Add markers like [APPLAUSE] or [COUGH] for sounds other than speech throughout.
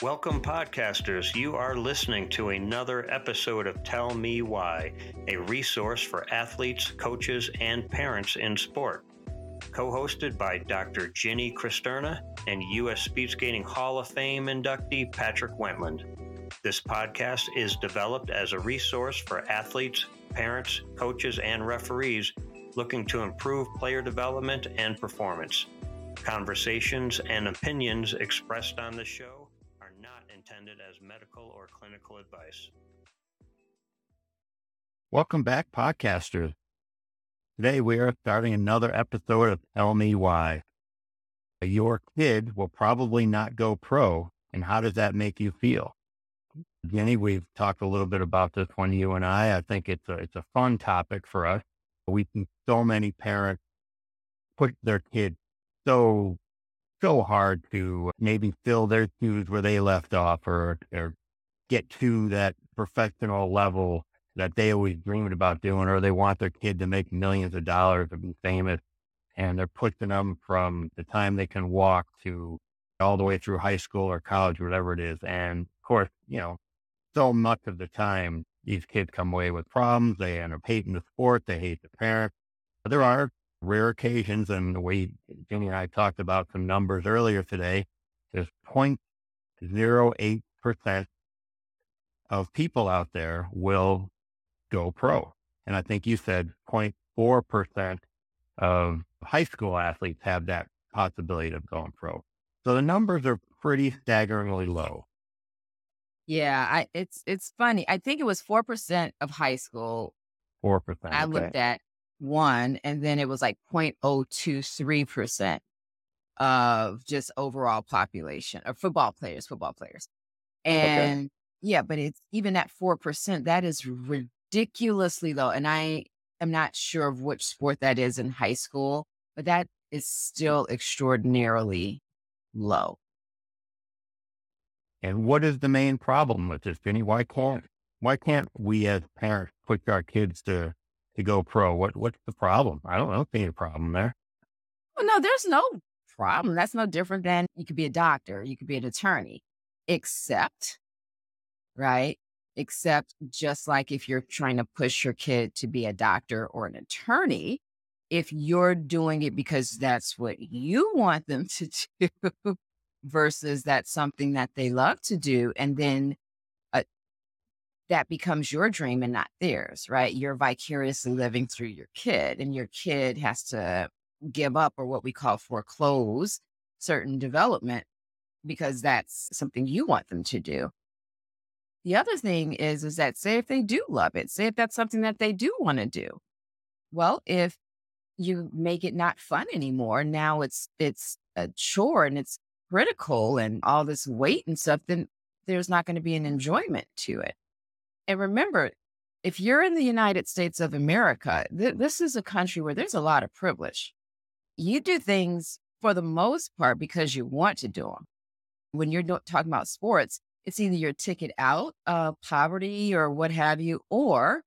Welcome, podcasters. You are listening to another episode of Tell Me Why, a resource for athletes, coaches, and parents in sport. Co hosted by Dr. Ginny Cristerna and U.S. Speed Skating Hall of Fame inductee Patrick Wentland. This podcast is developed as a resource for athletes, parents, coaches, and referees looking to improve player development and performance. Conversations and opinions expressed on the show intended as medical or clinical advice. Welcome back, podcasters. Today we are starting another episode of Tell Me Why. Your kid will probably not go pro, and how does that make you feel? Jenny, we've talked a little bit about this one, you and I. I think it's a, it's a fun topic for us. We see so many parents put their kid so so hard to maybe fill their shoes where they left off or, or get to that professional level that they always dreamed about doing, or they want their kid to make millions of dollars or be famous. And they're pushing them from the time they can walk to all the way through high school or college, whatever it is. And of course, you know, so much of the time, these kids come away with problems. They end up hating the sport. They hate the parents. There are rare occasions, and we, Jenny and I talked about some numbers earlier today, there's 0.08% of people out there will go pro. And I think you said 0.4% of high school athletes have that possibility of going pro. So the numbers are pretty staggeringly low. Yeah, I it's it's funny. I think it was four percent of high school. Four percent. I okay. looked at one, and then it was like 0.023% of just overall population of football players, football players. And okay. yeah, but it's even at 4%, that is ridiculously low. And I am not sure of which sport that is in high school, but that is still extraordinarily low. And what is the main problem with this, Jenny? Why can't why can't we as parents push our kids to to go pro? What what's the problem? I don't, I don't see a problem there. Well, no, there's no problem. That's no different than you could be a doctor, you could be an attorney, except, right? Except just like if you're trying to push your kid to be a doctor or an attorney, if you're doing it because that's what you want them [LAUGHS] to do versus that's something that they love to do, and then that becomes your dream and not theirs, right? You're vicariously living through your kid, and your kid has to give up or what we call foreclose certain development because that's something you want them to do. The other thing is, is that say if they do love it, say if that's something that they do want to do. Well, if you make it not fun anymore, now it's it's a chore and it's critical and all this weight and stuff, then there's not going to be an enjoyment to it. And remember, if you're in the United States of America, th- this is a country where there's a lot of privilege. You do things for the most part because you want to do them. When you're talking about sports, it's either your ticket out of poverty or what have you, or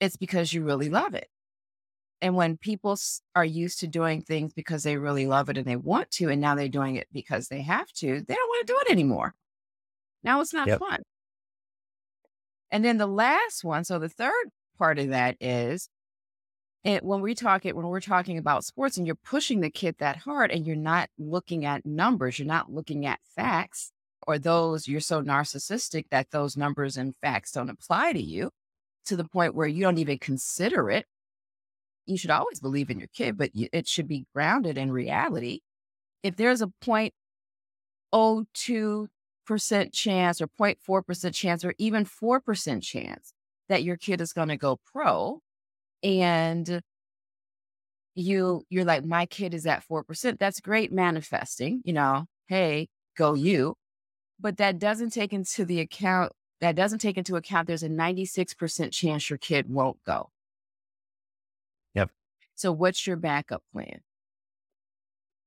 it's because you really love it. And when people are used to doing things because they really love it and they want to, and now they're doing it because they have to, they don't want to do it anymore. Now it's not yep. fun. And then the last one, so the third part of that is it, when we talk it when we're talking about sports and you're pushing the kid that hard and you're not looking at numbers, you're not looking at facts or those you're so narcissistic that those numbers and facts don't apply to you to the point where you don't even consider it. You should always believe in your kid, but it should be grounded in reality. If there's a point oh two percent chance or 0.4% chance or even 4% chance that your kid is going to go pro and you you're like my kid is at 4% that's great manifesting you know hey go you. But that doesn't take into the account that doesn't take into account there's a 96% chance your kid won't go. Yep. So what's your backup plan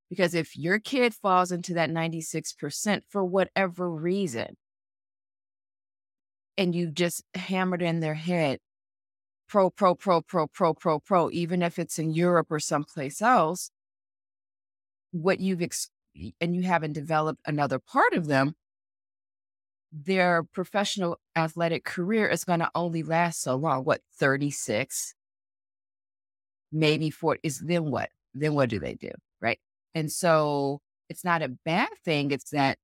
because if your kid falls into that 96% for whatever reason, and you just hammered in their head, pro, pro, pro, pro, pro, pro, pro, even if it's in Europe or someplace else, what you've, ex- and you haven't developed another part of them, their professional athletic career is going to only last so long. What, 36? Maybe 40 is then what? Then what do they do? Right. And so it's not a bad thing. It's that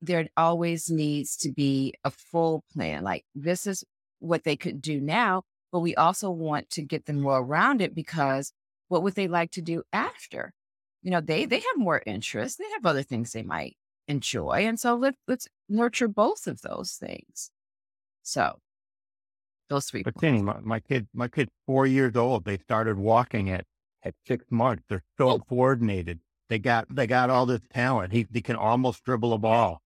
there always needs to be a full plan. Like this is what they could do now, but we also want to get them well rounded because what would they like to do after? You know, they they have more interests. They have other things they might enjoy. And so let, let's nurture both of those things. So those three. But Cindy, my, my kid, my kid, four years old. They started walking at, at six months. They're so oh. coordinated. They got, they got all this talent. He, he can almost dribble a ball.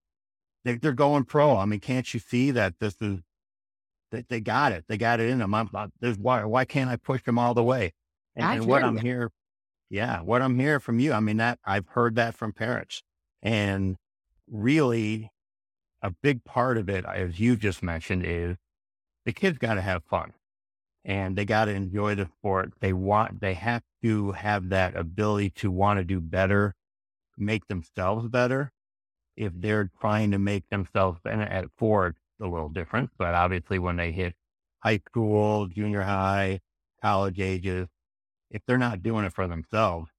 They, they're going pro. I mean, can't you see that this is, they, they got it. They got it in them. I'm, I, there's why, why can't I push them all the way? And, and what I'm here, yeah, what I'm hearing from you, I mean, that I've heard that from parents and really a big part of it, as you just mentioned, is the kids got to have fun and they got to enjoy the sport. They want, they have to have that ability to want to do better, make themselves better. If they're trying to make themselves, and at four, it's a little different, but obviously when they hit high school, junior high, college ages, if they're not doing it for themselves,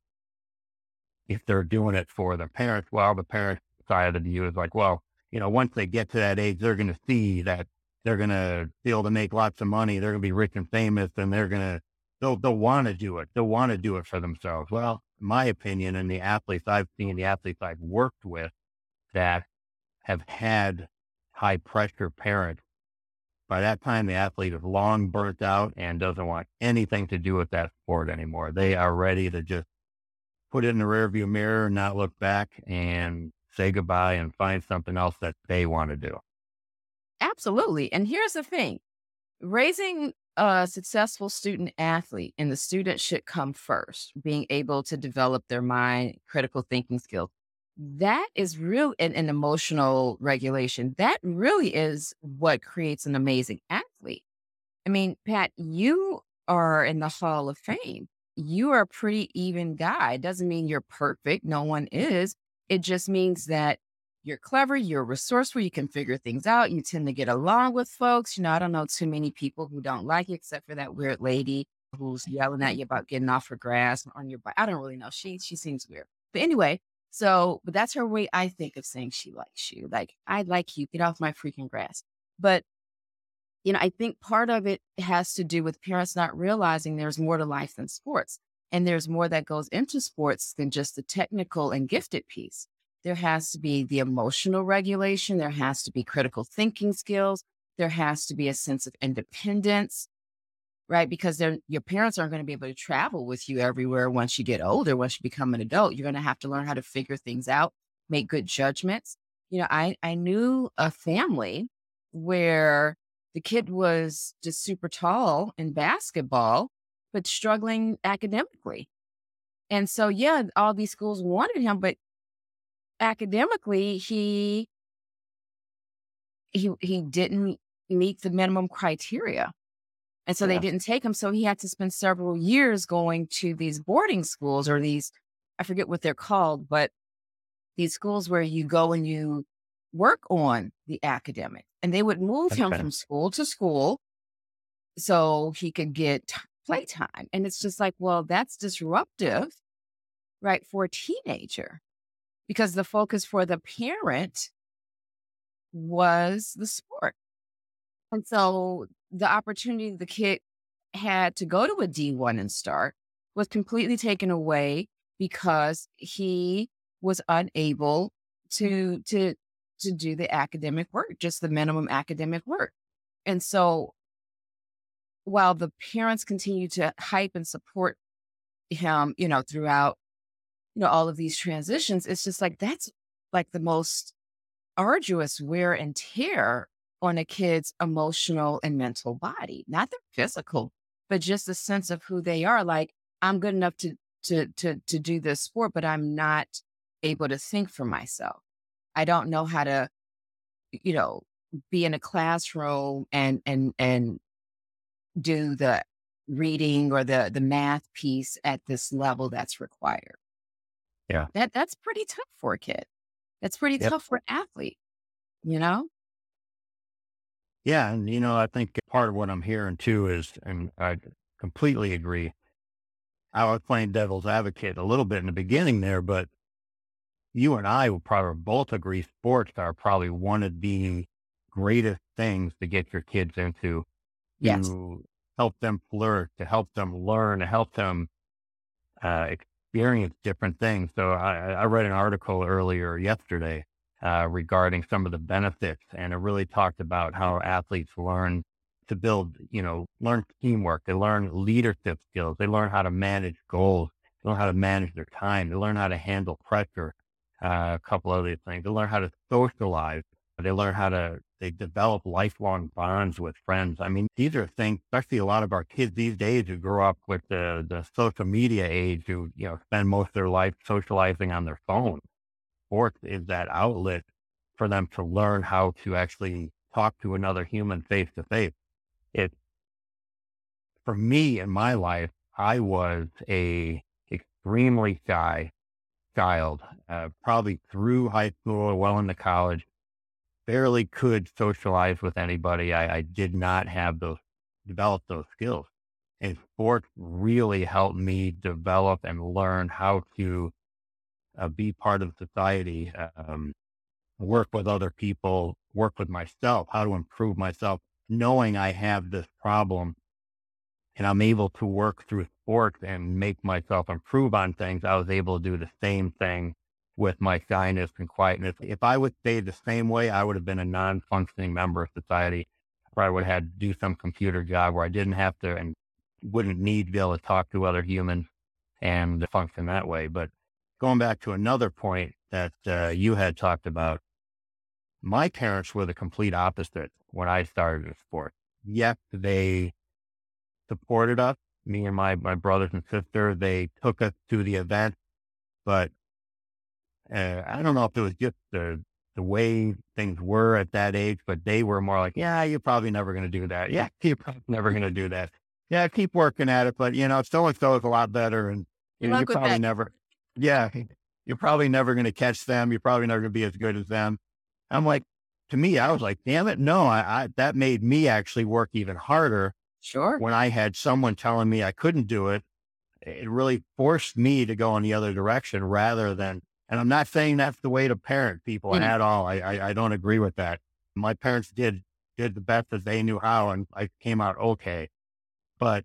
if they're doing it for their parents, well, the parents side of the view is like, well, you know, once they get to that age, they're going to see that they're going to be able to make lots of money. They're going to be rich and famous and they're going to, they'll, they'll want to do it. They'll want to do it for themselves. Well, my opinion and the athletes I've seen, the athletes I've worked with that have had high pressure parents, by that time, the athlete is long burnt out and doesn't want anything to do with that sport anymore. They are ready to just put it in the rearview mirror, not look back and say goodbye and find something else that they want to do. Absolutely. And here's the thing raising a successful student athlete, and the student should come first, being able to develop their mind, critical thinking skills. That is real and, and emotional regulation. That really is what creates an amazing athlete. I mean, Pat, you are in the Hall of Fame. You are a pretty even guy. It doesn't mean you're perfect. No one is. It just means that you're clever, you're resourceful, you can figure things out, you tend to get along with folks. You know, I don't know too many people who don't like you except for that weird lady who's yelling at you about getting off her grass on your bike. I don't really know. She she seems weird. But anyway, so but that's her way I think of saying she likes you. Like, I like you, get off my freaking grass. But you know, I think part of it has to do with parents not realizing there's more to life than sports. And there's more that goes into sports than just the technical and gifted piece. There has to be the emotional regulation. There has to be critical thinking skills. There has to be a sense of independence, right? Because your parents aren't going to be able to travel with you everywhere once you get older, once you become an adult. You're going to have to learn how to figure things out, make good judgments. You know, I, I knew a family where the kid was just super tall in basketball but struggling academically. And so, yeah, all these schools wanted him, but academically, he he he didn't meet the minimum criteria. And so yeah. they didn't take him. So he had to spend several years going to these boarding schools or these, I forget what they're called, but these schools where you go and you work on the academic. And they would move okay. him from school to school so he could get playtime. And it's just like, well, that's disruptive, right, for a teenager because the focus for the parent was the sport. And so the opportunity the kid had to go to a D1 and start was completely taken away because he was unable to to to do the academic work, just the minimum academic work. And so while the parents continue to hype and support him, you know, throughout, you know, all of these transitions, it's just like that's like the most arduous wear and tear on a kid's emotional and mental body, not their physical, but just the sense of who they are. Like, I'm good enough to to to to do this sport, but I'm not able to think for myself. I don't know how to, you know, be in a classroom and and and do the reading or the the math piece at this level that's required. Yeah. That that's pretty tough for a kid. That's pretty yep. tough for an athlete, you know? Yeah. And, you know, I think part of what I'm hearing too is, and I completely agree. I was playing devil's advocate a little bit in the beginning there, but you and I will probably both agree sports are probably one of the greatest things to get your kids into Yes. to help them flourish, to help them learn, to help them uh, experience different things. So I, I read an article earlier yesterday uh, regarding some of the benefits, and it really talked about how athletes learn to build, you know, learn teamwork. They learn leadership skills. They learn how to manage goals. They learn how to manage their time. They learn how to handle pressure. Uh, a couple other things. They learn how to socialize. They learn how to they develop lifelong bonds with friends. I mean, these are things, especially a lot of our kids these days who grow up with the, the social media age, who, you know, spend most of their life socializing on their phone. Sports is that outlet for them to learn how to actually talk to another human face to face. It, for me in my life, I was a extremely shy child, uh, probably through high school, or well into college barely could socialize with anybody. I, I did not have those, develop those skills. And sports really helped me develop and learn how to uh, be part of society, um, work with other people, work with myself, how to improve myself, knowing I have this problem and I'm able to work through sports and make myself improve on things. I was able to do the same thing with my shyness and quietness. If I would stay the same way, I would have been a non functioning member of society. I probably would have had to do some computer job where I didn't have to and wouldn't need to be able to talk to other humans and function that way. But going back to another point that uh, you had talked about, my parents were the complete opposite when I started in sport. Yes, they supported us, me and my, my brothers and sister. They took us to the event, but uh, I don't know if it was just the the way things were at that age, but they were more like, yeah, you're probably never going to do that. Yeah, [LAUGHS] you're probably never going to do that. Yeah, keep working at it, but you know, so and so is a lot better, and you know, you're probably that. never. Yeah, you're probably never going to catch them. You're probably never going to be as good as them. I'm like, to me, I was like, damn it, no, I, I that made me actually work even harder. Sure. When I had someone telling me I couldn't do it, it really forced me to go in the other direction rather than and I'm not saying that's the way to parent people mm-hmm. at all. I, I, I don't agree with that. My parents did did the best that they knew how, and I came out okay. But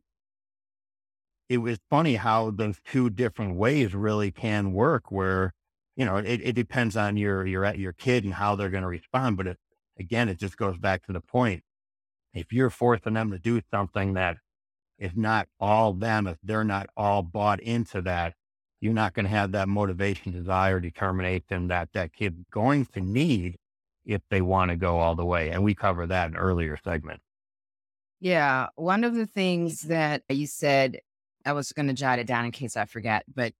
it was funny how those two different ways really can work. Where you know it, it depends on your your your kid and how they're going to respond. But it, again, it just goes back to the point. If you're forcing them to do something that is not all them, if they're not all bought into that, you're not going to have that motivation, desire, determination that that kid's going to need if they want to go all the way. And we cover that in earlier segment. Yeah. One of the things that you said, I was going to jot it down in case I forget, but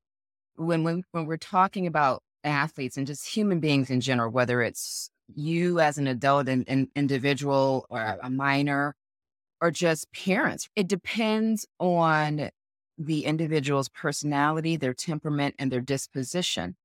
when, when, when we're talking about athletes and just human beings in general, whether it's you as an adult and an individual or a minor or just parents, it depends on the individual's personality, their temperament, and their disposition,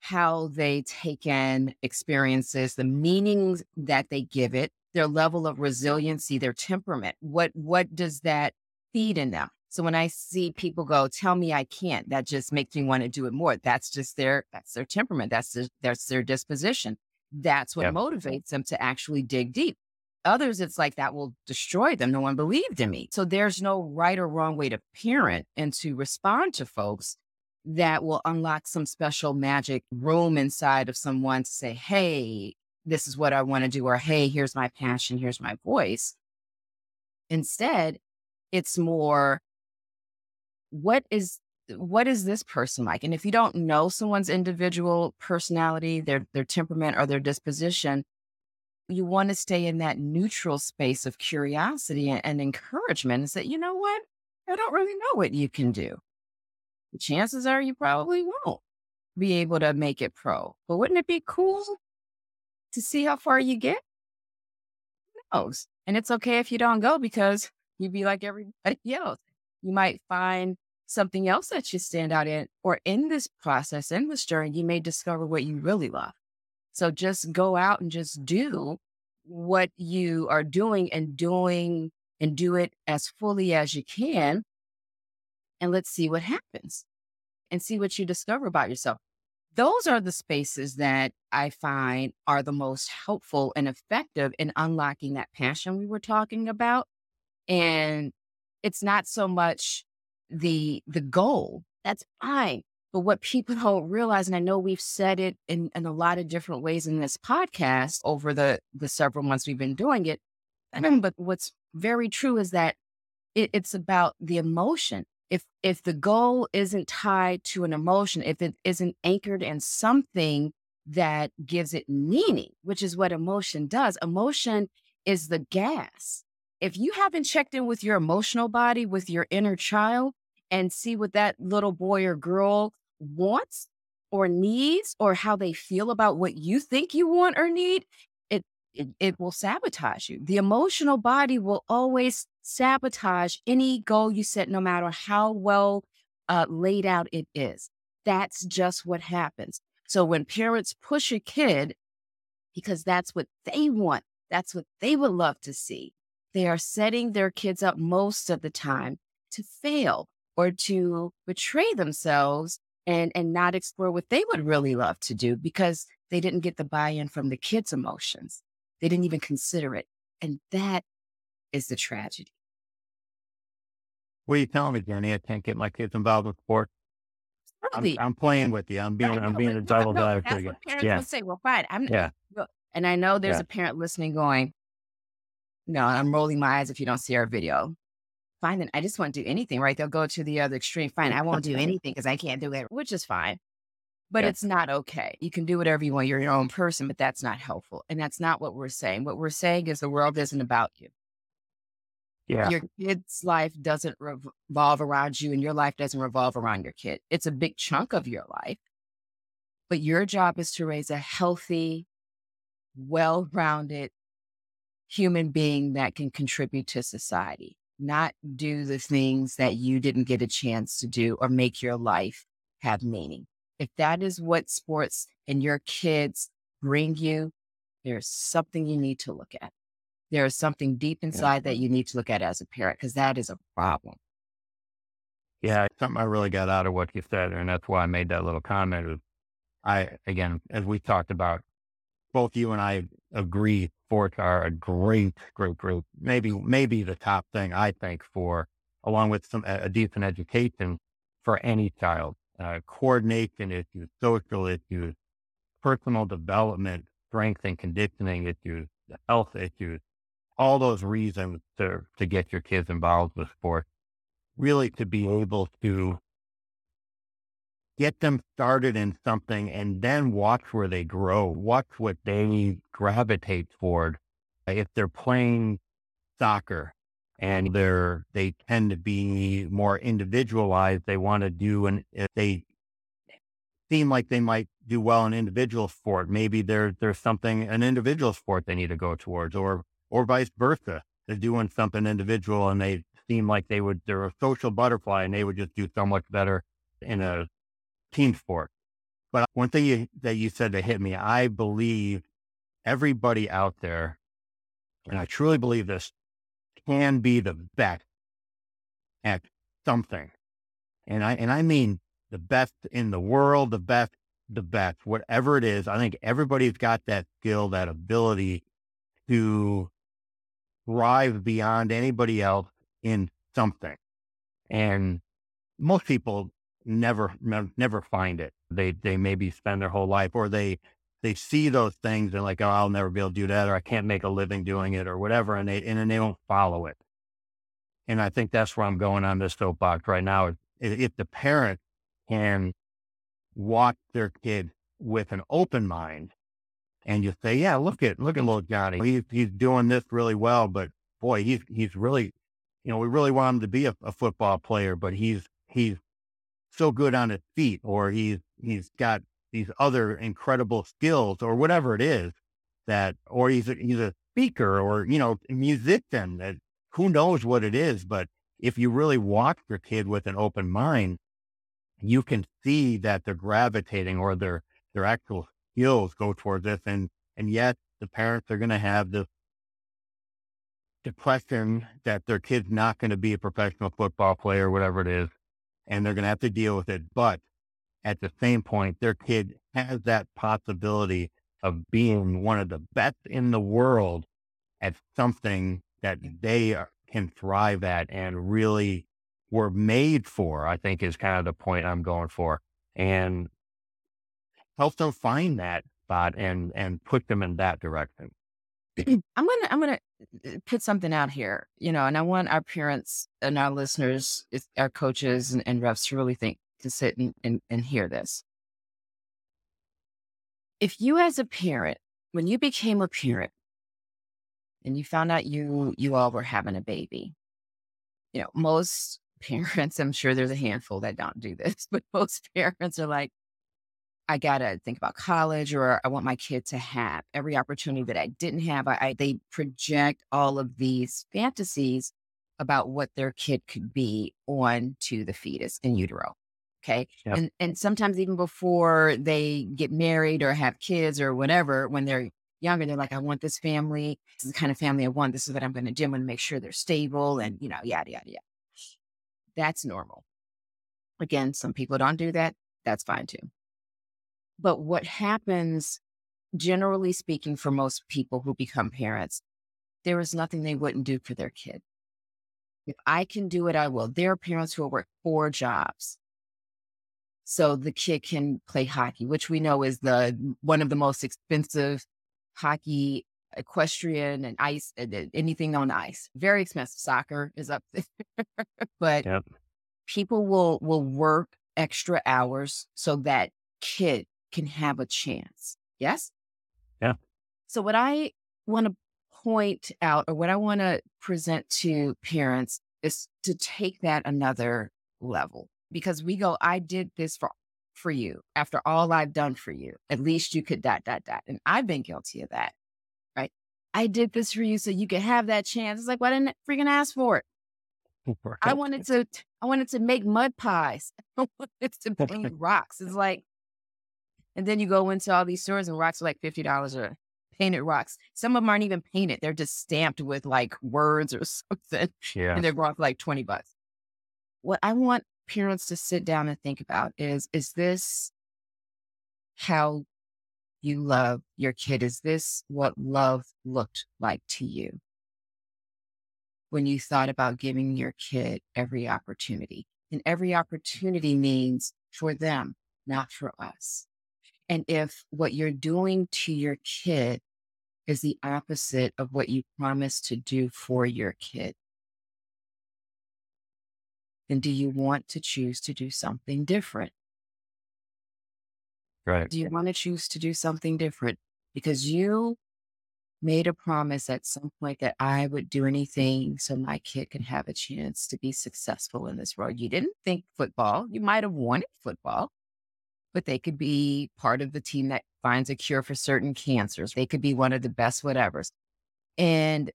how they take in experiences, the meanings that they give it, their level of resiliency, their temperament. What what does that feed in them? So when I see people go, "Tell me I can't," that just makes me want to do it more. That's just their that's their temperament. That's their, that's their disposition. That's what motivates them to actually dig deep. Others, it's like that will destroy them. No one believed in me. So there's no right or wrong way to parent and to respond to folks that will unlock some special magic room inside of someone to say, hey, this is what I want to do, or hey, here's my passion, here's my voice. Instead, it's more what is what is this person like? And if you don't know someone's individual personality, their their temperament or their disposition, you want to stay in that neutral space of curiosity and, and encouragement and say, you know what? I don't really know what you can do. The chances are you probably won't be able to make it pro. But wouldn't it be cool to see how far you get? Who knows? And it's okay if you don't go because you'd be like everybody [LAUGHS] else. You might find something else that you stand out in, or in this process, in this journey, you may discover what you really love. So just go out and just do what you are doing and doing and do it as fully as you can. And let's see what happens and see what you discover about yourself. Those are the spaces that I find are the most helpful and effective in unlocking that passion we were talking about. And it's not so much the the goal. That's fine. But what people [LAUGHS] don't realize, and I know we've said it in, in a lot of different ways in this podcast over the, the several months we've been doing it. [CLEARS THROAT] But what's very true is that it, it's about the emotion. If if the goal isn't tied to an emotion, if it isn't anchored in something that gives it meaning, which is what emotion does. Emotion is the gas. If you haven't checked in with your emotional body, with your inner child, and see what that little boy or girl wants or needs or how they feel about what you think you want or need, it, it, it will sabotage you. The emotional body will always sabotage any goal you set, no matter how well uh, laid out it is. That's just what happens. So when parents push a kid because that's what they want, that's what they would love to see, they are setting their kids up most of the time to fail or to betray themselves and and not explore what they would really love to do because they didn't get the buy-in from the kids' emotions. They didn't even consider it. And that is the tragedy. What are you telling me, Jenny? I can't get my kids involved with sports. I'm, I'm, playing with you. I'm being, I'm being a double no, That's what parents yeah. will say. Well, fine. I'm, yeah. And I know there's yeah. a parent listening going, no, I'm rolling my eyes if you don't see our video fine, then I just won't do anything, right? They'll go to the other extreme. Fine, I won't do [LAUGHS] anything because I can't do it, which is fine. But yeah. it's not okay. You can do whatever you want. You're your own person, but that's not helpful. And that's not what we're saying. What we're saying is the world isn't about you. Yeah. Your kid's life doesn't revolve around you, and your life doesn't revolve around your kid. It's a big chunk of your life. But your job is to raise a healthy, well rounded human being that can contribute to society not do the things that you didn't get a chance to do or make your life have meaning. If that is what sports and your kids bring you, there's something you need to look at. There is something deep inside yeah. that you need to look at as a parent because that is a problem. Yeah, something I really got out of what you said, and that's why I made that little comment. I again, as we talked about, both you and I agree sports are a great, great group. Maybe, maybe the top thing I think for, along with some a decent education for any child, uh, coordination issues, social issues, personal development, strength and conditioning issues, health issues, all those reasons to to get your kids involved with sports. Really, to be able to get them started in something and then watch where they grow, watch what they gravitate toward. If they're playing soccer and they're, they tend to be more individualized, they want to do, and if they seem like they might do well in individual sport, maybe there, there's something, an individual sport they need to go towards or, or vice versa. They're doing something individual and they seem like they would, they're a social butterfly and they would just do so much better in a team sport. But one thing you, that you said that hit me, I believe everybody out there, and I truly believe this, can be the best at something. And I, and I mean the best in the world, the best, the best, whatever it is. I think everybody's got that skill, that ability to thrive beyond anybody else in something. And most people never never find it. They they maybe spend their whole life or they they see those things and like, oh, I'll never be able to do that, or I can't make a living doing it, or whatever, and they and then they don't follow it. And I think that's where I'm going on this soapbox right now. If the parent can watch their kid with an open mind, and you say, yeah, look at look at little Johnny, he's he's doing this really well, but boy, he's he's really, you know, we really want him to be a, a football player, but he's he's so good on his feet or he's he's got these other incredible skills or whatever it is that or he's a, he's a speaker or you know musician that who knows what it is but if you really watch your kid with an open mind you can see that they're gravitating or their their actual skills go towards this and and yet the parents are going to have this depression that their kid's not going to be a professional football player, whatever it is, and they're going to have to deal with it. But at the same point, their kid has that possibility of being one of the best in the world at something that they uh, can thrive at and really were made for, I think is kind of the point I'm going for. And help them find that spot and, and put them in that direction. [CLEARS THROAT] I'm gonna I'm gonna uh, put something out here, you know, and I want our parents and our listeners, our coaches and, and reps to really think to sit and, and, and hear this. If you as a parent, when you became a parent and you found out you you all were having a baby, you know, most [LAUGHS] parents, I'm sure there's a handful that don't do this, but most [LAUGHS] parents are like, I gotta think about college or I want my kid to have every opportunity that I didn't have. I, I, they project all of these fantasies about what their kid could be on to the fetus in utero. Okay. Yep. And and sometimes even before they get married or have kids or whatever, when they're younger, they're like, I want this family. This is the kind of family I want. This is what I'm gonna do. I'm gonna make sure they're stable and you know, yada yada yada. That's normal. Again, some people don't do that. That's fine too. But what happens, generally speaking, for most people who become parents, there is nothing they wouldn't do for their kid. If I can do it, I will. There are parents who will work four jobs so the kid can play hockey, which we know is the one of the most expensive hockey, equestrian, and ice, anything on ice. Very expensive. Soccer is up there, [LAUGHS] but yep. people will will work extra hours so that kid can have a chance. Yes. Yeah. So what I want to point out, or what I want to present to parents, is to take that another level because we go, I did this for for you after all I've done for you. At least you could dot dot dot. And I've been guilty of that. Right. I did this for you so you could have that chance. It's like, why didn't I freaking ask for it? [LAUGHS] Right. I wanted to I wanted to make mud pies. [LAUGHS] I wanted to paint [LAUGHS] rocks. It's like, and then you go into all these stores and rocks are like fifty dollars a painted rocks. Some of them aren't even painted; they're just stamped with like words or [LAUGHS] something. Yeah, and they're going for like twenty bucks. What I want parents to sit down and think about is is this how you love your kid? Is this what love looked like to you when you thought about giving your kid every opportunity? And every opportunity means for them, not for us. And if what you're doing to your kid is the opposite of what you promised to do for your kid, then do you want to choose to do something different? Right. Do you want to choose to do something different? Because you made a promise at some point that I would do anything so my kid can have a chance to be successful in this world. You didn't think football. You might have wanted football, but they could be part of the team that finds a cure for certain cancers. They could be one of the best whatevers. And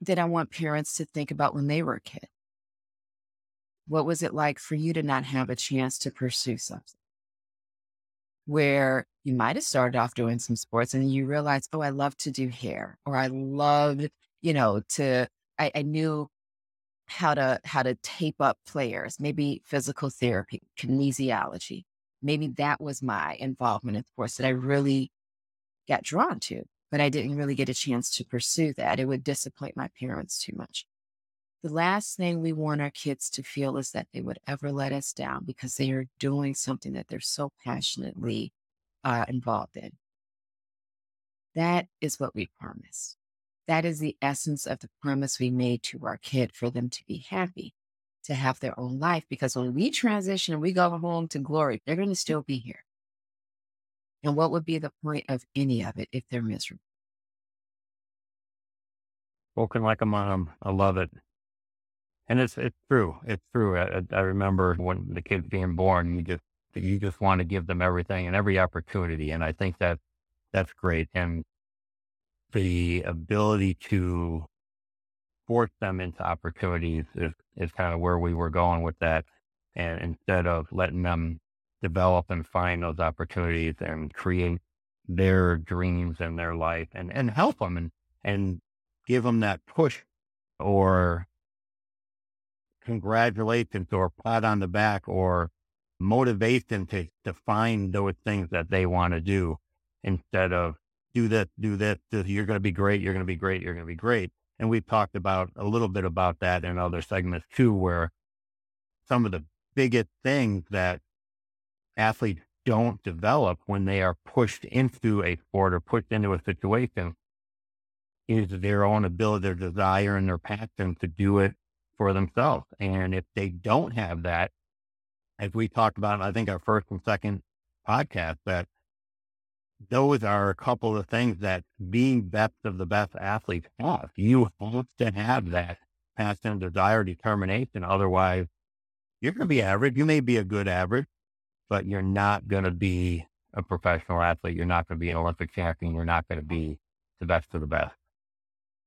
then I want parents to think about when they were a kid. What was it like for you to not have a chance to pursue something? Where you might have started off doing some sports and you realized, oh, I love to do hair, or I loved, you know, to, I, I knew how to how to tape up players, maybe physical therapy, kinesiology. Maybe that was my involvement in sports that I really got drawn to, but I didn't really get a chance to pursue that. It would disappoint my parents too much the last thing we want our kids to feel is that they would ever let us down because they are doing something that they're so passionately uh, involved in. That is what we promise. That is the essence of the promise we made to our kid for them to be happy, to have their own life. Because when we transition and we go home to glory, they're going to still be here. And what would be the point of any of it if they're miserable? Spoken like a mom. I love it. And it's it's true. It's true. I, I remember when the kids being born, you just you just want to give them everything and every opportunity, and I think that that's great. And the ability to force them into opportunities is, is kind of where we were going with that. And instead of letting them develop and find those opportunities and create their dreams and their life and, and help them and, and give them that push or congratulations or pat on the back or motivation to, to find those things that they want to do instead of do this, do this, this you're going to be great, you're going to be great, you're going to be great. And we've talked about a little bit about that in other segments too, where some of the biggest things that athletes don't develop when they are pushed into a sport or pushed into a situation is their own ability, their desire and their passion to do it for themselves. And if they don't have that, as we talked about, I think our first and second podcast, that those are a couple of things that being best of the best athletes have. You have to have that passion, desire, determination. Otherwise, you're going to be average. You may be a good average, but you're not going to be a professional athlete. You're not going to be an Olympic champion. You're not going to be the best of the best.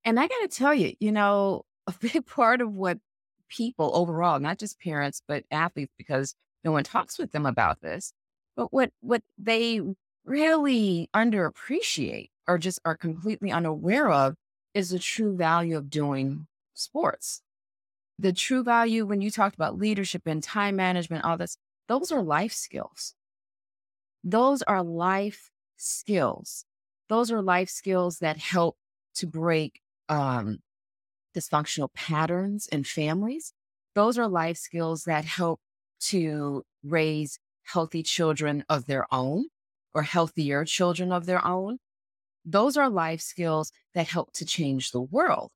And I got to tell you, you know, [LAUGHS] a big part of what people overall, not just parents, but athletes, because no one talks with them about this, but what, what they really underappreciate or just are completely unaware of is the true value of doing sports. The true value when you talked about leadership and time management, all this, those are life skills. Those are life skills. Those are life skills that help to break um, dysfunctional patterns in families. Those are life skills that help to raise healthy children of their own or healthier children of their own. Those are life skills that help to change the world.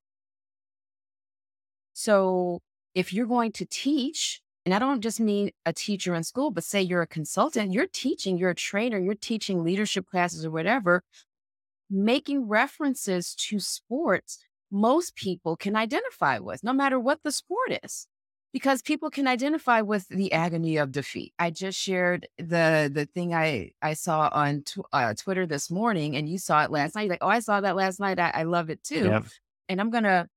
So if you're going to teach, and I don't just mean a teacher in school, but say you're a consultant, you're teaching, you're a trainer, you're teaching leadership classes or whatever, making references to sports most people can identify with, no matter what the sport is, because people can identify with the agony of defeat. I just shared the the thing I I saw on tw- uh, Twitter this morning, and you saw it last night. You're like, oh, I saw that last night. I, I love it too. Yep. And I'm gonna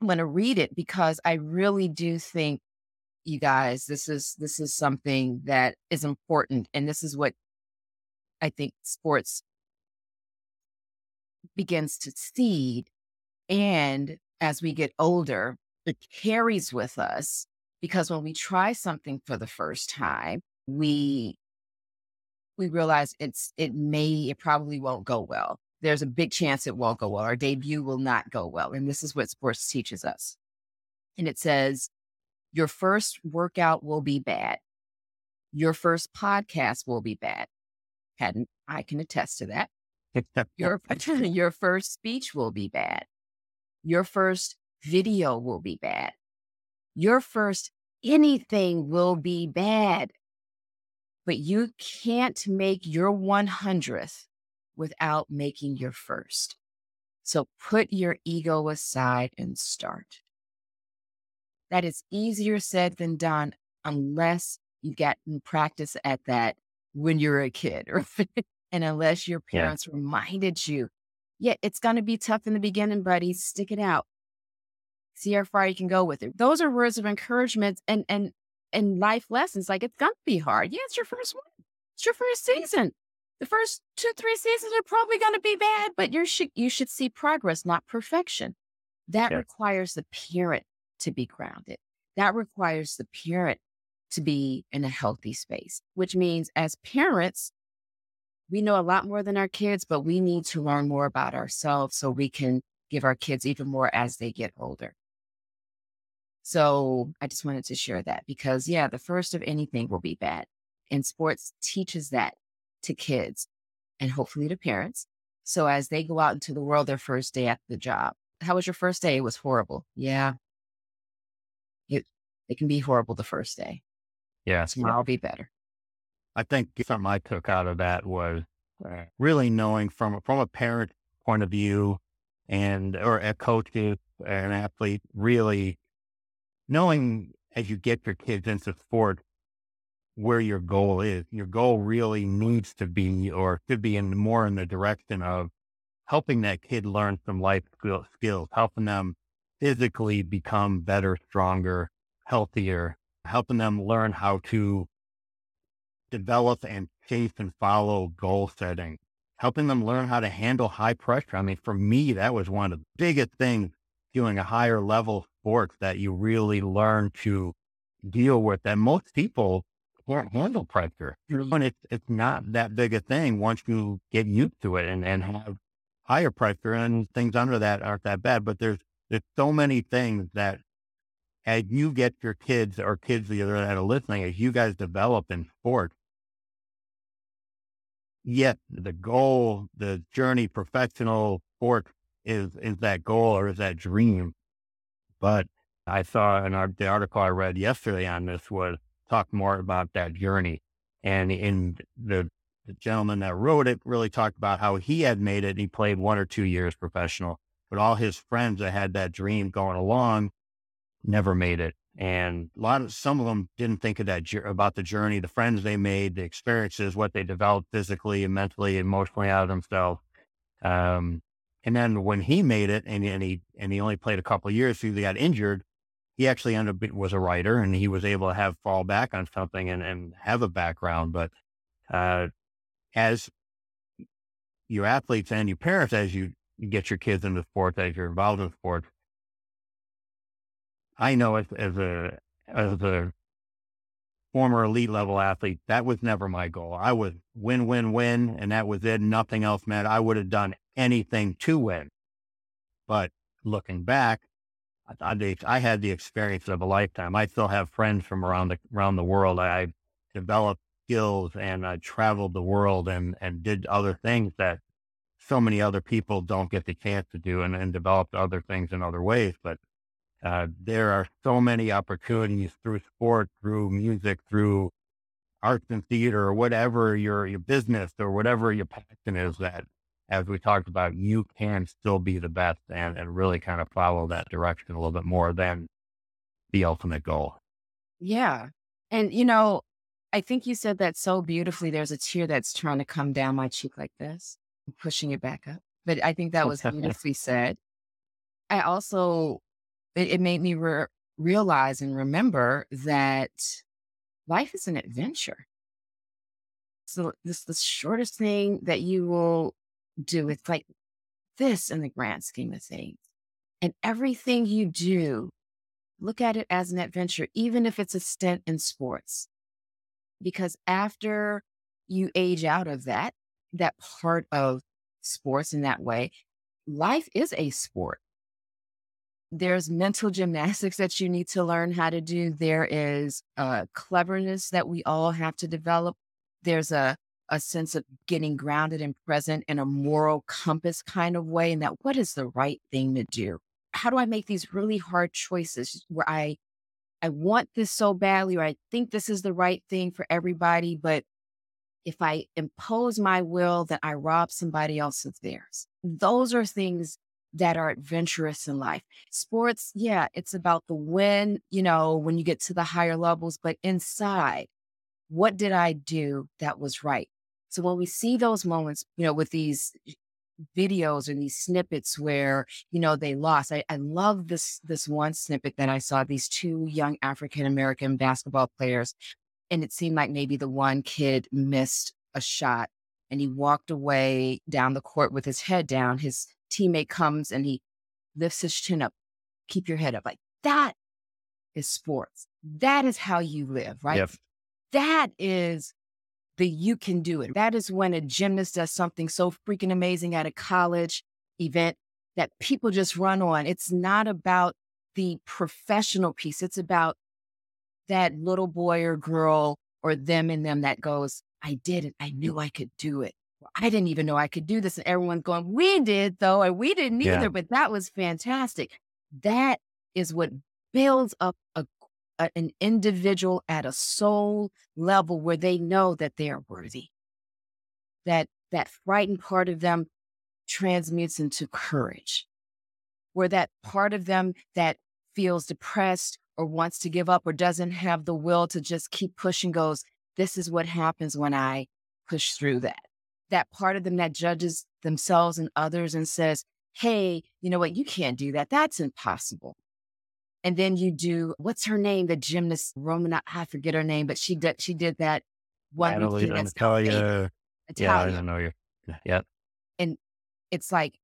I'm gonna read it because I really do think you guys this is this is something that is important, and this is what I think sports begins to seed and as we get older, it carries with us because when we try something for the first time, we we realize it's it may it probably won't go well. There's a big chance it won't go well. Our debut will not go well. And this is what sports teaches us. And it says your first workout will be bad. Your first podcast will be bad. Hadn't I can attest to that. [LAUGHS] your [LAUGHS] your first speech will be bad. Your first video will be bad. Your first anything will be bad. But you can't make your 100th without making your first. So put your ego aside and start. That is easier said than done unless you get in practice at that when you're a kid, [LAUGHS] right? and unless your parents yeah. reminded you yeah, it's going to be tough in the beginning, buddy. Stick it out. See how far you can go with it. Those are words of encouragement and and and life lessons. Like it's to be hard. Yeah, it's your first one. It's your first season. The first two, three seasons are probably to be bad, but you should you should see progress, not perfection. That requires the parent to be grounded. That requires the parent to be in a healthy space, which means as parents, we know a lot more than our kids, but we need to learn more about ourselves so we can give our kids even more as they get older. So I just wanted to share that because, yeah, the first of anything will be bad. And sports teaches that to kids and hopefully to parents. So as they go out into the world, their first day at the job, how was your first day? It was horrible. Yeah. It, it can be horrible the first day. Yeah. Tomorrow will be better. I think something I took out of that was uh, really knowing from from a parent point of view and or a coach an athlete, really knowing as you get your kids into sport where your goal is. Your goal really needs to be or should be in more in the direction of helping that kid learn some life skills, helping them physically become better, stronger, healthier, helping them learn how to develop and chase and follow goal setting, helping them learn how to handle high pressure. I mean, for me, that was one of the biggest things doing a higher level sport that you really learn to deal with that most people can't handle pressure. And it's, it's not that big a thing once you get used to it and, and have higher pressure and things under that aren't that bad. But there's, there's so many things that as you get your kids or kids the other that are listening, as you guys develop in sport, yet the goal, the journey, professional sport is is that goal or is that dream. But I saw in our, the article I read yesterday on this was talk more about that journey. And in the, the gentleman that wrote it really talked about how he had made it. He played one or two years professional, but all his friends that had that dream going along never made it. And a lot of some of them didn't think of that about the journey, the friends they made, the experiences, what they developed physically and mentally, emotionally out of themselves. Um, and then when he made it, and, and he and he only played a couple years, he got injured. He actually ended up was a writer, and he was able to have fall back on something and and have a background. But uh, as your athletes and your parents, as you get your kids into sports, as you're involved in sports, I know as, as a as a former elite level athlete, that was never my goal. I was win, win, win, and that was it. Nothing else mattered. I would have done anything to win. But looking back, I, I had the experience of a lifetime. I still have friends from around the around the world. I developed skills and I traveled the world and and did other things that so many other people don't get the chance to do and, and developed other things in other ways. But uh, there are so many opportunities through sport, through music, through arts and theater, or whatever your your business or whatever your passion is. That, as we talked about, you can still be the best and and really kind of follow that direction a little bit more than the ultimate goal. Yeah, and you know, I think you said that so beautifully. There's a tear that's trying to come down my cheek like this, pushing it back up. But I think that was [LAUGHS] beautifully said. I also it, it made me re- realize and remember that life is an adventure. So this the shortest thing that you will do. It's like this in the grand scheme of things. And everything you do, look at it as an adventure, even if it's a stint in sports. Because after you age out of that, that part of sports in that way, life is a sport there's mental gymnastics that you need to learn how to do. There is uh, cleverness that we all have to develop. There's a, a sense of getting grounded and present in a moral compass kind of way. And that what is the right thing to do? How do I make these really hard choices where I I want this so badly, or I think this is the right thing for everybody, but if I impose my will, that I rob somebody else of theirs. Those are things that are adventurous in life. Sports, yeah, it's about the win, you know, when you get to the higher levels, but inside, what did I do that was right? So when we see those moments, you know, with these videos and these snippets where, you know, they lost. I, I love this this one snippet that I saw, these two young African American basketball players. And it seemed like maybe the one kid missed a shot and he walked away down the court with his head down. His teammate comes and he lifts his chin up. Keep your head up. Like that is sports. That is how you live, right? Yep. That is the you can do it. That is when a gymnast does something so freaking amazing at a college event that people just run on. It's not about the professional piece. It's about that little boy or girl or them and them that goes, I did it. I knew I could do it. I didn't even know I could do this. And everyone's going, we did though, and we didn't either, yeah. but that was fantastic. That is what builds up a, a, an individual at a soul level where they know that they are worthy. That that frightened part of them transmutes into courage. Where that part of them that feels depressed or wants to give up or doesn't have the will to just keep pushing goes, this is what happens when I push through that that part of them that judges themselves and others and says, hey, you know what? You can't do that. That's impossible. And then you do, what's her name? The gymnast, Roman, I forget her name, but she did, she did that one. Natalia, Natalia. Yeah, I don't know you. Yeah. And it's like,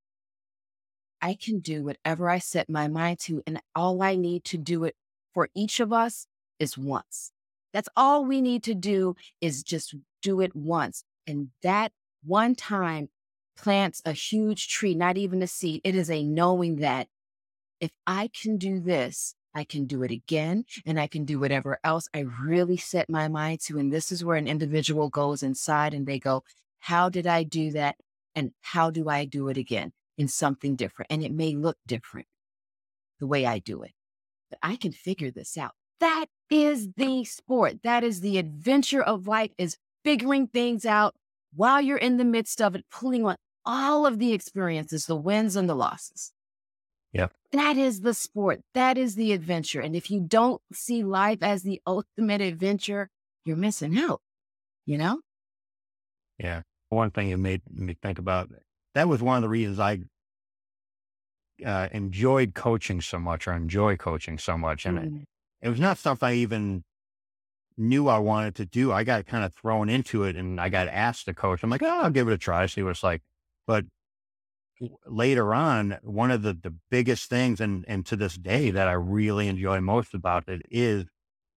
I can do whatever I set my mind to. And all I need to do it for each of us is once. That's all we need to do is just do it once. And that one time plants a huge tree, not even a seed. It is a knowing that if I can do this, I can do it again and I can do whatever else I really set my mind to. And this is where an individual goes inside and they go, How did I do that? And how do I do it again in something different? And it may look different the way I do it, but I can figure this out. That is the sport. That is the adventure of life is figuring things out while you're in the midst of it, pulling on all of the experiences, the wins and the losses. Yeah. That is the sport. That is the adventure. And if you don't see life as the ultimate adventure, you're missing out, you know? Yeah. One thing it made me think about that was one of the reasons I uh, enjoyed coaching so much or enjoy coaching so much. And mm. it, it was not something I even knew I wanted to do. I got kind of thrown into it and I got asked to coach. I'm like, oh, I'll give it a try, see what it's like. But later on, one of the, the biggest things, and, and to this day, that I really enjoy most about it is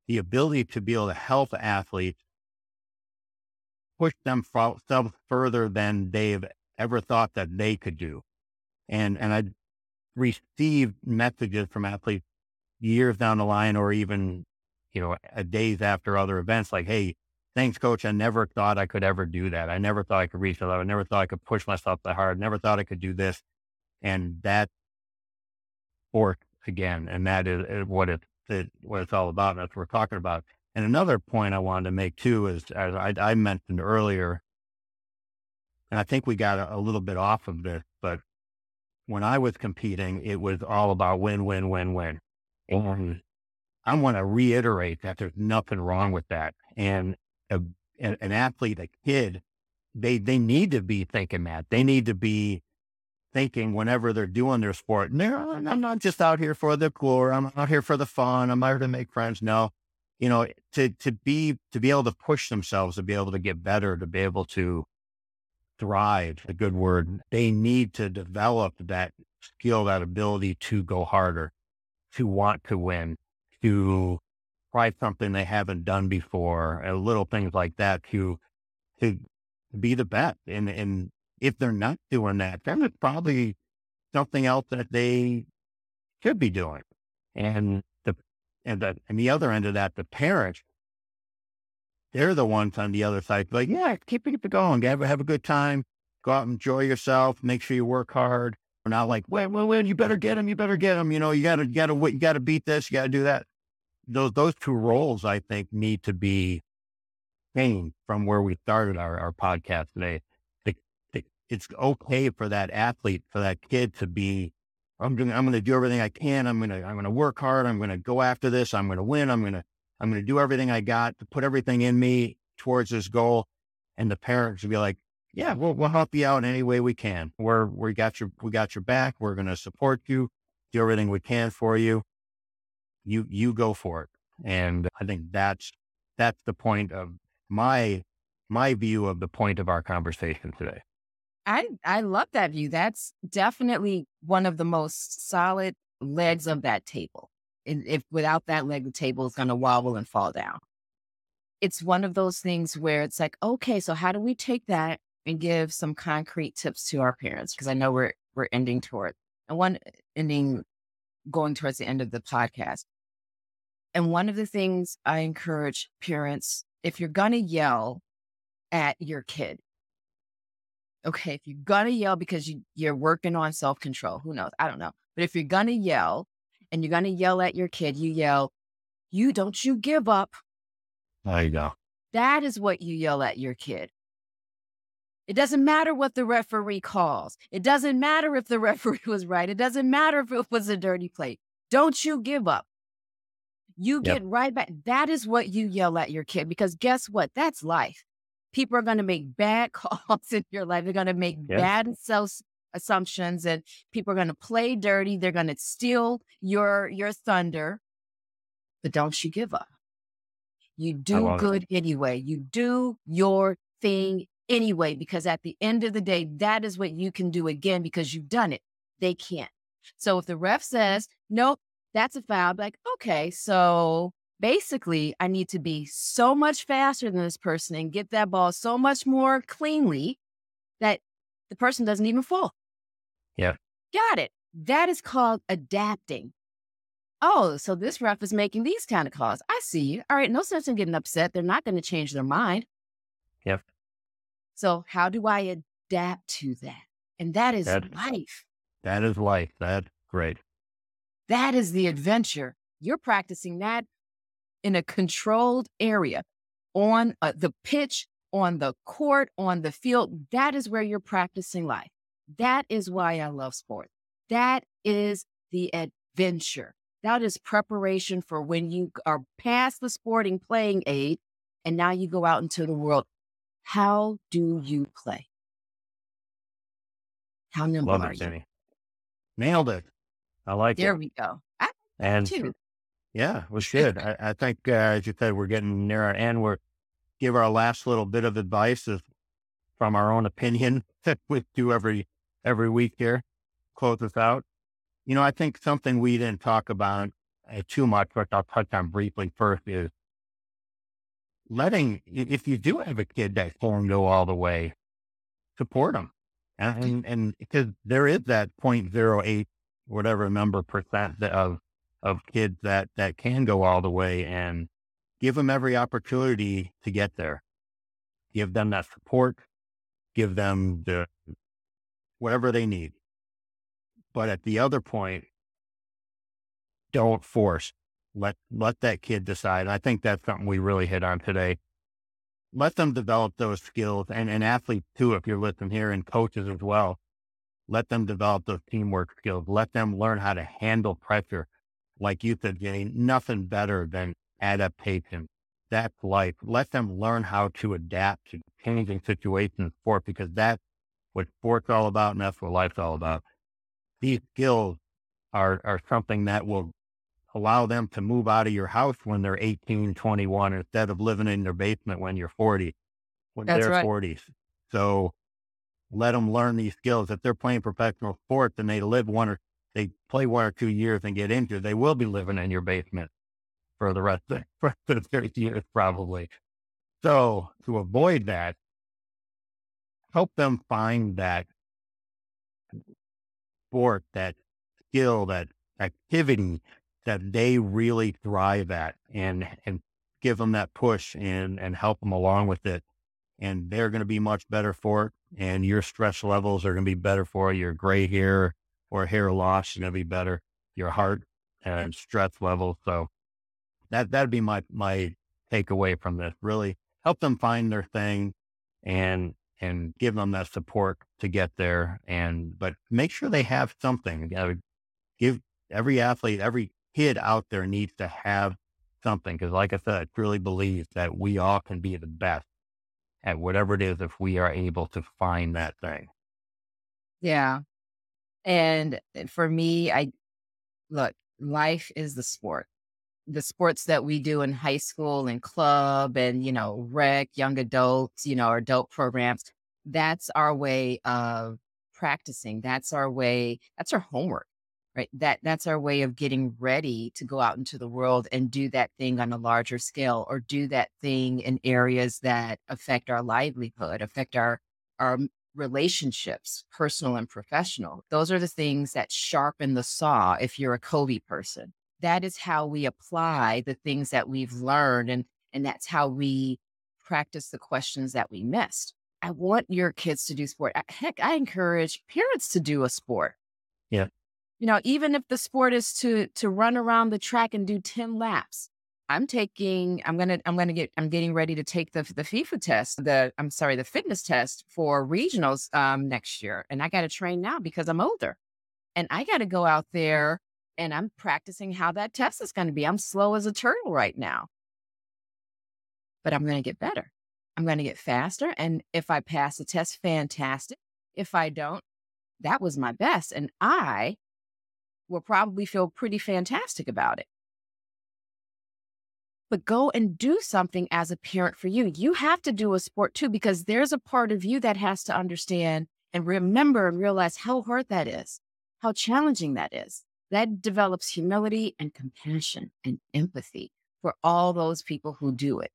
the ability to be able to help athletes push them further than they've ever thought that they could do. And, and I received messages from athletes years down the line or even, you know, days after other events like, Hey, thanks coach. I never thought I could ever do that. I never thought I could reach that. I never thought I could push myself that hard. I Never thought I could do this. And that worked again. And that is, eh, what it, it, what it's all about. That's what we're talking about. And another point I wanted to make too is, as I, I mentioned earlier, and I think we got a, a little bit off of this, but when I was competing, it was all about win, win, win, win. Mm-hmm. And I want to reiterate that there's nothing wrong with that. And a, an athlete, a kid, they, they need to be thinking that. They need to be thinking whenever they're doing their sport. And I'm not just out here for the glory. I'm out here for the fun. I'm out here to make friends. No, you know, to, to be, to be able to push themselves, to be able to get better, to be able to thrive, a good word, they need to develop that skill, that ability to go harder, to want to win, to try something they haven't done before, and little things like that to to be the best. And and if they're not doing that, then it's probably something else that they should be doing. And the and the and the other end of that, the parents, they're the ones on the other side, like, yeah, keep it going, have, have a good time, go out and enjoy yourself, make sure you work hard. We're not like, well, well, well, you better get them, you better get them. You know, you gotta, you gotta, you gotta beat this, you gotta do that those those two roles, I think, need to be changed from where we started our, our podcast today. it's okay for that athlete, for that kid to be, I'm doing, I'm going to do everything I can. I'm going to, I'm going to work hard. I'm going to go after this. I'm going to win. I'm going to, I'm going to do everything I got to put everything in me towards this goal. And the parents will be like, yeah, we'll, we'll help you out in any way we can. We're, we got your, we got your back. We're going to support you, do everything we can for you you you go for it. And I think that's that's the point of my my view of the point of our conversation today. I I love that view. That's definitely one of the most solid legs of that table. And if without that leg, the table is going to wobble and fall down. It's one of those things where it's like, okay, so how do we take that and give some concrete tips to our parents? Because I know we're we're ending toward and one ending going towards the end of the podcast. And one of the things I encourage parents, if you're going to yell at your kid, okay, if you're going to yell because you, you're working on self control, who knows? I don't know. But if you're going to yell and you're going to yell at your kid, you yell, you don't you give up. There you go. That is what you yell at your kid. It doesn't matter what the referee calls. It doesn't matter if the [LAUGHS] referee was right. It doesn't matter if it was a dirty play. Don't you give up. You get yep. right back. That is what you yell at your kid because guess what? That's life. People are going to make bad [LAUGHS] calls in your life. They're going to make yep. bad self assumptions and people are going to play dirty. They're going to steal your your thunder. But don't you give up. You do good it. anyway. You do your thing anyway, because at the end of the day, that is what you can do again because you've done it. They can't. So if the ref says, nope, that's a foul, like, okay, so basically I need to be so much faster than this person and get that ball so much more cleanly that the person doesn't even fall. Yeah. Got it. That is called adapting. Oh, so this ref is making these kind of calls. I see you. All right, no sense in getting upset. They're not going to change their mind. Yep. So how do I adapt to that? And that is That- life. That is life. That's great. That is the adventure. You're practicing that in a controlled area on uh, the pitch, on the court, on the field. That is where you're practicing life. That is why I love sports. That is the adventure. That is preparation for when you are past the sporting playing aid and now you go out into the world. How do you play? How nimble Love are it, you? Jenny. Nailed it. I like There it. There we go. I And too. yeah, was [LAUGHS] good. I, I think, uh, as you said, we're getting near our end. We're give our last little bit of advice is from our own opinion [LAUGHS] that we do every every week here. Close this out. You know, I think something we didn't talk about uh, too much, but I'll touch on briefly first is letting if you do have a kid that won't go all the way, support them, and and, and because there is that 0.08 whatever number percent of of kids that that can go all the way, and give them every opportunity to get there. Give them that support. Give them the whatever they need. But at the other point, don't force. Let let that kid decide. I think that's something we really hit on today. Let them develop those skills and, and athletes too, if you're listening here, and coaches as well. Let them develop those teamwork skills. Let them learn how to handle pressure. Like you said, Jenny, nothing better than adaptation. That's life. Let them learn how to adapt to changing situations sport because that's what sport's all about and that's what life's all about. These skills are, are something that will allow them to move out of your house when they're 18, 21, instead of living in their basement when you're 40, when That's they're right. 40s. So let them learn these skills. If they're playing professional sports and they live one or they play one or two years and get injured, they will be living in your basement for the rest of for the 30 years probably. So to avoid that, help them find that sport, that skill, that activity that they really thrive at and and give them that push and and help them along with it. And they're going to be much better for it. And your stress levels are going to be better for it. Your gray hair or hair loss is going to be better. Your heart and stress levels. So that that'd be my my takeaway from this. Really help them find their thing and and give them that support to get there. And but make sure they have something. Give every athlete, every kid out there needs to have something because, like I said, I truly believe that we all can be the best at whatever it is if we are able to find that thing. Yeah. And uh, for me, I look, life is the sport. The sports that we do in high school and club and, you know, rec, young adults, you know, adult programs, that's our way of practicing. That's our way, that's our homework, right? That that's our way of getting ready to go out into the world and do that thing on a larger scale or do that thing in areas that affect our livelihood, affect our our relationships, personal and professional. Those are the things that sharpen the saw if you're a Covey person. That is how we apply the things that we've learned and and that's how we practice the questions that we missed. I want your kids to do sport. Heck, I encourage parents to do a sport. Yeah. You know, even if the sport is to to run around the track and do 10 laps. I'm taking I'm to I'm to get I'm getting ready to take the the FIFA test, the I'm sorry, the fitness test for regionals um next year. And I got to train now because I'm older. And I got to go out there and I'm practicing how that test is going to be. I'm slow as a turtle right now. But I'm going to get better. I'm going to get faster and if I pass the test fantastic. If I don't, that was my best and I will probably feel pretty fantastic about it. but go and do something as a parent for you. You have to do a sport too, because there's a part of you that has to understand and remember and realize how hard that is, how challenging that is. That develops humility and compassion and empathy for all those people who do it.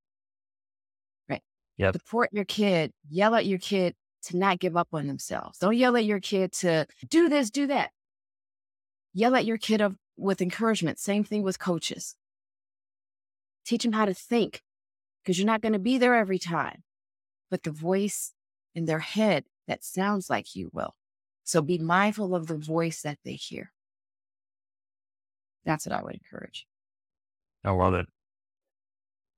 Right. Yep. Support your kid, yell at your kid to not give up on themselves. Don't yell at your kid to do this, do that. Yell at your kid of, with encouragement. Same thing with coaches. Teach them how to think because you're not going to be there every time. But the voice in their head that sounds like you will. So be mindful of the voice that they hear. That's what I would encourage. I love it.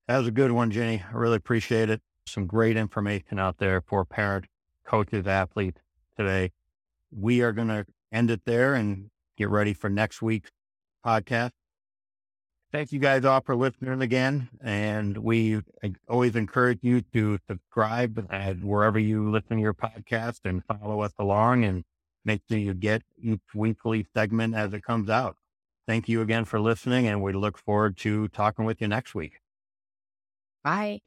That was a good one, Jenny. I really appreciate it. Some great information out there for parent, coaches, athletes today. We are going to end it there and get ready for next week's podcast. Thank you guys all for listening again. And we always encourage you to subscribe at wherever you listen to your podcast and follow us along and make sure you get each weekly segment as it comes out. Thank you again for listening, and we look forward to talking with you next week. Bye.